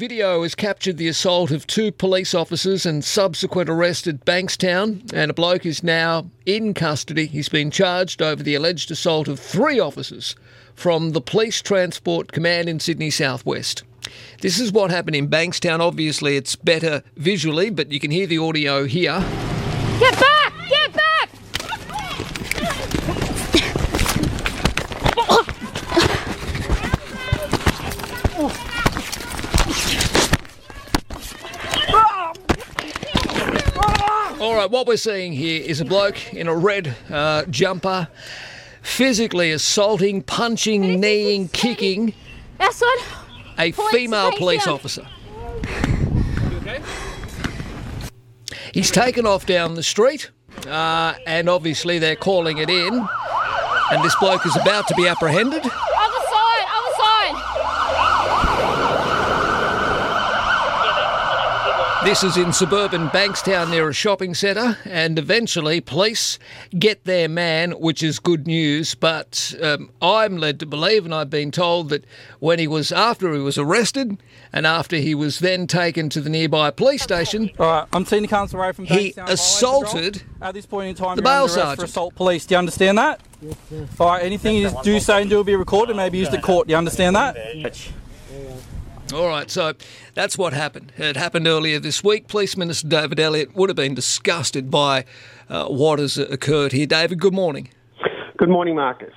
Video has captured the assault of two police officers and subsequent arrest at Bankstown, and a bloke is now in custody. He's been charged over the alleged assault of three officers from the Police Transport Command in Sydney Southwest. This is what happened in Bankstown. Obviously, it's better visually, but you can hear the audio here. Get back! Get back! All right, what we're seeing here is a bloke in a red uh, jumper physically assaulting, punching, kneeing, kicking a female police officer. He's taken off down the street, uh, and obviously they're calling it in. And this bloke is about to be apprehended. Other side. Other side. This is in suburban Bankstown near a shopping centre, and eventually police get their man, which is good news. But um, I'm led to believe, and I've been told that when he was after he was arrested, and after he was then taken to the nearby police station, All right, I'm Senior Counsel Ray from He Bankstown Highway assaulted At this point in time, the bail under arrest for assault police. Do you understand that? Yes, sir. All right, anything you do say and do will be recorded, maybe used at court. Do you understand that? All right, so that's what happened. It happened earlier this week. Police Minister David Elliott would have been disgusted by uh, what has occurred here. David, good morning. Good morning, Marcus.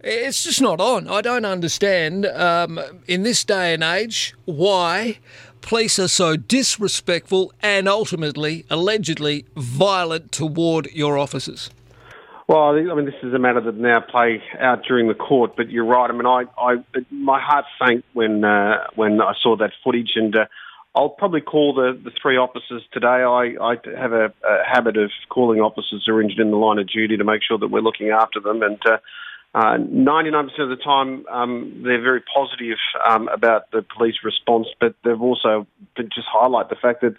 It's just not on. I don't understand um, in this day and age why police are so disrespectful and ultimately, allegedly, violent toward your officers. Well, I mean, this is a matter that now play out during the court, but you're right. I mean, I, I my heart sank when uh, when I saw that footage, and uh, I'll probably call the, the three officers today. I, I have a, a habit of calling officers who are injured in the line of duty to make sure that we're looking after them, and uh, uh, 99% of the time um, they're very positive um, about the police response, but they've also just highlight the fact that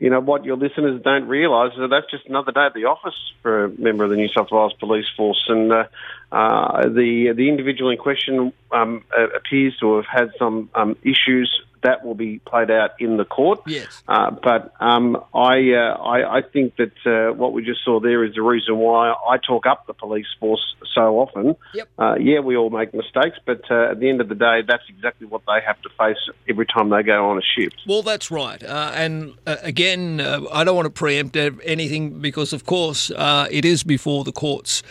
you know, what your listeners don't realise is that that's just another day at the office for a member of the New South Wales Police Force. And uh, uh, the the individual in question um, appears to have had some um, issues that will be played out in the court. Yes. Uh, but um, I, uh, I I think that uh, what we just saw there is the reason why I talk up the police force so often. Yep. Uh, yeah, we all make mistakes, but uh, at the end of the day, that's exactly what they have to face every time they go on a shift. Well, that's right. Uh, and uh, again, uh, I don't want to preempt anything because, of course, uh, it is before the courts.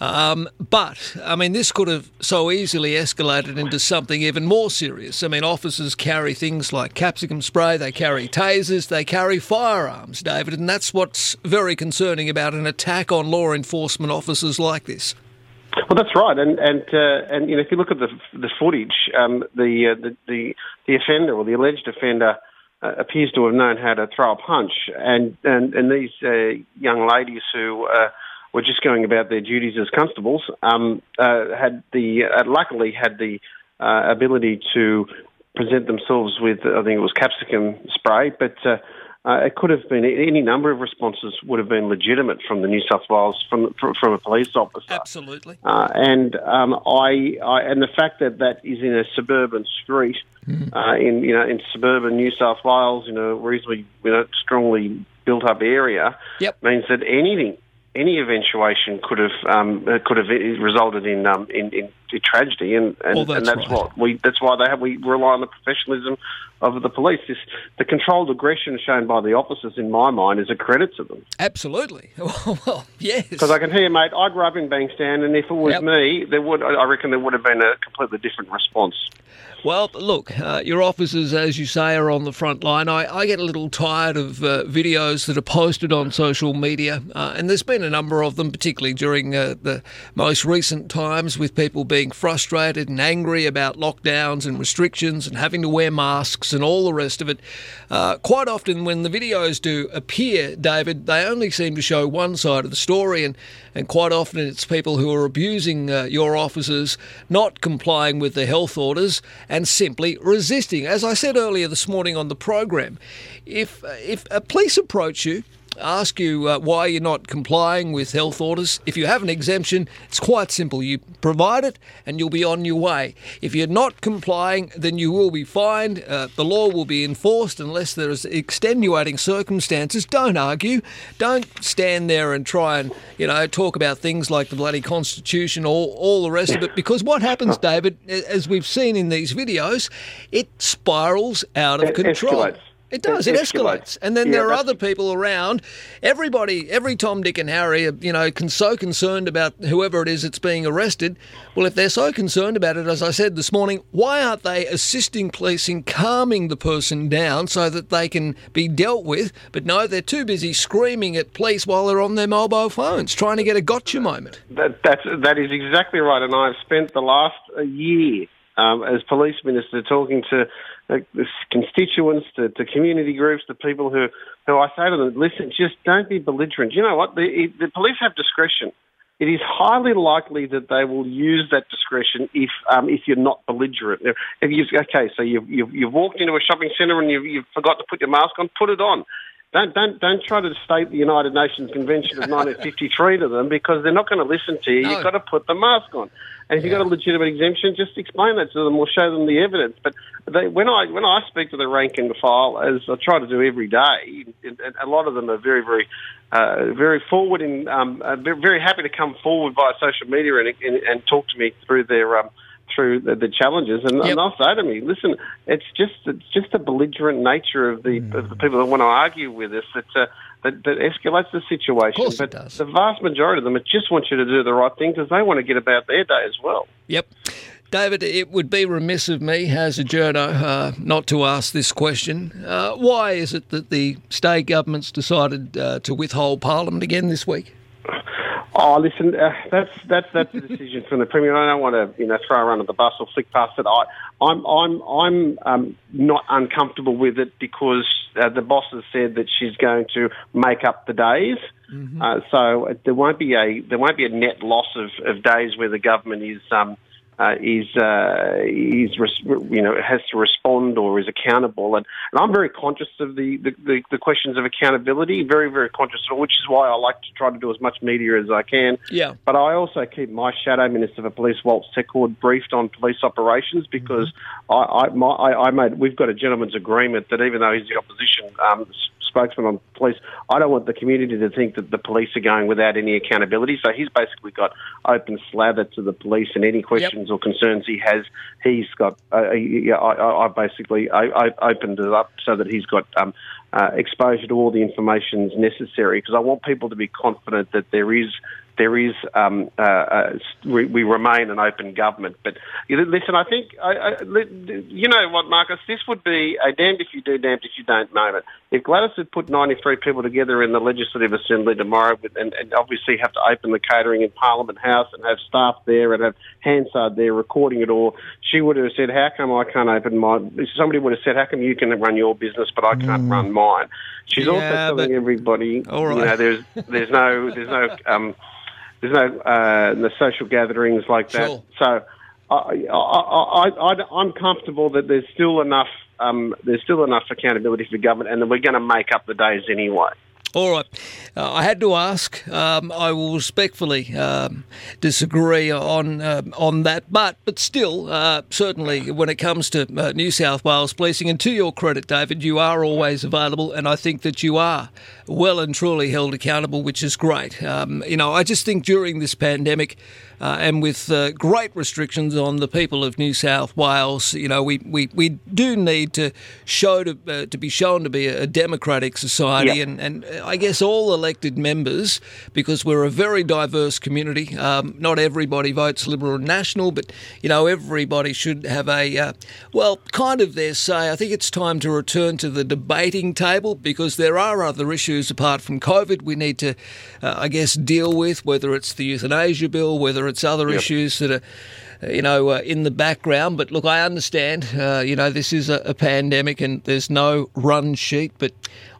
Um, but, I mean, this could have so easily escalated into something even more serious. I mean, officers carry things like capsicum spray, they carry tasers, they carry firearms, David, and that's what's very concerning about an attack on law enforcement officers like this. Well, that's right, and and uh, and you know if you look at the the footage, um, the, uh, the the the offender or the alleged offender uh, appears to have known how to throw a punch, and and and these uh, young ladies who. Uh, were just going about their duties as constables. Um, uh, had the luckily had the ability to present themselves with I think it was capsicum spray, but uh, uh, it could have been any number of responses would have been legitimate from the New South Wales from from, from a police officer. Absolutely. Uh, and um, I, I and the fact that that is in a suburban street uh, in you know in suburban New South Wales in a reasonably you know strongly built up area Yep. means that anything any eventuation could have um, uh, could have resulted in um, in, in, in tragedy and and, Well, that's and that's right. what we that's why they have we rely on the professionalism of the police. This, the controlled aggression shown by the officers, in my mind, is a credit to them. Absolutely. well, yes. Because I can hear, mate, I grew up in Bankstown, and if it was Yep. me, there would I reckon there would have been a completely different response. Well, look, uh, your officers, as you say, are on the front line. I, I get a little tired of uh, videos that are posted on social media, uh, and there's been a number of them, particularly during uh, the most recent times, with people being frustrated and angry about lockdowns and restrictions and having to wear masks and all the rest of it. Uh, quite often, when the videos do appear, David, they only seem to show one side of the story, and, and quite often it's people who are abusing uh, your officers, not complying with the health orders, and simply resisting. As I said earlier this morning on the program, if if a police approach you ask you uh, why you're not complying with health orders. If you have an exemption, it's quite simple. You provide it and you'll be on your way. If you're not complying, then you will be fined. Uh, the law will be enforced unless there is extenuating circumstances. Don't argue. Don't stand there and try and, you know, talk about things like the bloody Constitution or all the rest of it. Because what happens, David, as we've seen in these videos, it spirals out of It control. escalates. It does. It It, escalates. escalates. And then Yeah, there are other people around. Everybody, every Tom, Dick, and Harry are, you know, con- so concerned about whoever it is that's being arrested. Well, if they're so concerned about it, as I said this morning, why aren't they assisting police in calming the person down so that they can be dealt with? But no, they're too busy screaming at police while they're on their mobile phones, trying to get a gotcha moment. That, that's, that is exactly right. And I've spent the last uh, year um, as police minister talking to uh, constituents, to, to community groups, to people who, who I say to them, listen, just don't be belligerent. You know what? The, the police have discretion. It is highly likely that they will use that discretion if um, if you're not belligerent. If you okay, so you've, you've you've walked into a shopping centre and you've, you've forgot to put your mask on, put it on. Don't don't don't try to state the United Nations Convention of 1953 to them because they're not going to listen to you. No. You've got to put the mask on. And if you've got a legitimate exemption, just explain that to them or show them the evidence. But they, when I when I speak to the rank and file, as I try to do every day, and a lot of them are very very uh, very forward and um, uh, very very happy to come forward via social media and, and, and talk to me through their. Um, through the, the challenges, and, Yep. and they'll say to me, "Listen, it's just it's just the belligerent nature of the of the people that want to argue with us that uh, that, that escalates the situation." course it but does. the vast majority of them just want you to do the right thing because they want to get about their day as well. Yep. David, it would be remiss of me as a journo uh, not to ask this question. Uh, why is it that the state government's decided uh, to withhold Parliament again this week? Oh, listen, uh, that's that's that's a decision from the premier. I don't want to, you know, throw her under the bus or flick past it. I, I'm I'm I'm um, not uncomfortable with it because uh, the boss has said that she's going to make up the days. Uh, so uh, there won't be a there won't be a net loss of, of days where the government is um, uh, is uh, is you know has to respond or is accountable. And, and I'm very conscious of the, the, the, the questions of accountability. Very very conscious of it, which is why I like to try to do as much media as I can. Yeah. But I also keep my shadow minister for police, Walt Secord, briefed on police operations because I, I, my, I, I made we've got a gentleman's agreement that even though he's the opposition um, spokesman on police, I don't want the community to think that the police are going without any accountability. So he's basically got open slather to the police and any questions or concerns he has, he's got. Uh, yeah, I, I I basically I, I opened it up so that he's got. Um, uh, exposure to all the information necessary because I want people to be confident that there is there is um, uh, uh, we, we remain an open government. But listen, I think I, I, you know what, Marcus, this would be a damned if you do, damned if you don't moment. If Gladys had put 93 people together in the Legislative Assembly tomorrow, with- and, and obviously have to open the catering in Parliament House and have staff there and have Hansard there recording it all, she would have said, "How come I can't open my?" Somebody would have said, "How come you can run your business but I can't run mine?" She's Yeah, also telling but- everybody, All right. you know, there's there's no there's no um, there's no uh, no social gatherings like that. Sure. So I, I, I, I, I'm comfortable that there's still enough um, there's still enough accountability for government, and that we're going to make up the days anyway. All right. Uh, I had to ask. Um, I will respectfully um, disagree on um on that, but but still, uh, certainly when it comes to uh, New South Wales policing, and to your credit, David, you are always available, and I think that you are well and truly held accountable, which is great. Um, you know, I just think during this pandemic. Uh, and with uh, great restrictions on the people of New South Wales, you know, we, we, we do need to show to uh, to be shown to be a democratic society, Yeah. and, and I guess all elected members, because we're a very diverse community. Um, not everybody votes Liberal and National, but you know, everybody should have a uh, well, kind of their say. I think it's time to return to the debating table because there are other issues apart from COVID we need to, uh, I guess, deal with. Whether it's the euthanasia bill, whether it's other issues that are you know, uh, in the background. But look, I understand, uh, you know, this is a, a pandemic and there's no run sheet. But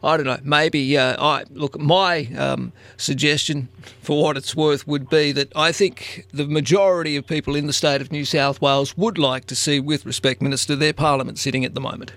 I don't know, maybe, uh, I look, my um, suggestion, for what it's worth, would be that I think the majority of people in the state of New South Wales would like to see, with respect, Minister, their parliament sitting at the moment.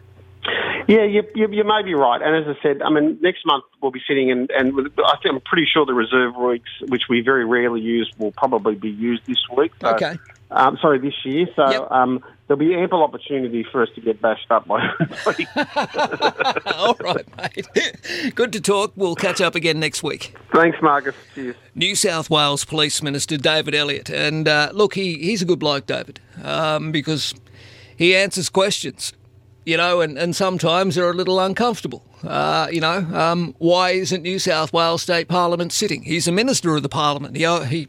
Yeah, you, you, you may be right. And as I said, I mean, next month we'll be sitting and, and I think I'm pretty sure the reserve weeks, which we very rarely use, will probably be used this week. So, Okay. Um, sorry, this year. So Yep. um, there'll be ample opportunity for us to get bashed up by. All right, mate. Good to talk. We'll catch up again next week. Thanks, Marcus. Cheers. New South Wales Police Minister David Elliott. And uh, look, he, he's a good bloke, David, um, because he answers questions, you know, and, and sometimes they're a little uncomfortable. Uh, you know, um, why isn't New South Wales State Parliament sitting? He's a minister of the Parliament. He, he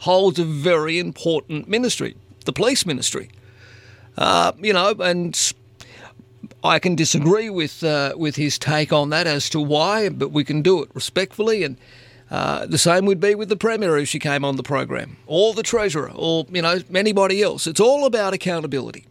holds a very important ministry, the police ministry. Uh, you know, and I can disagree with uh, with his take on that as to why, but we can do it respectfully. And uh, the same would be with the premier if she came on the program, or the treasurer, or you know anybody else. It's all about accountability.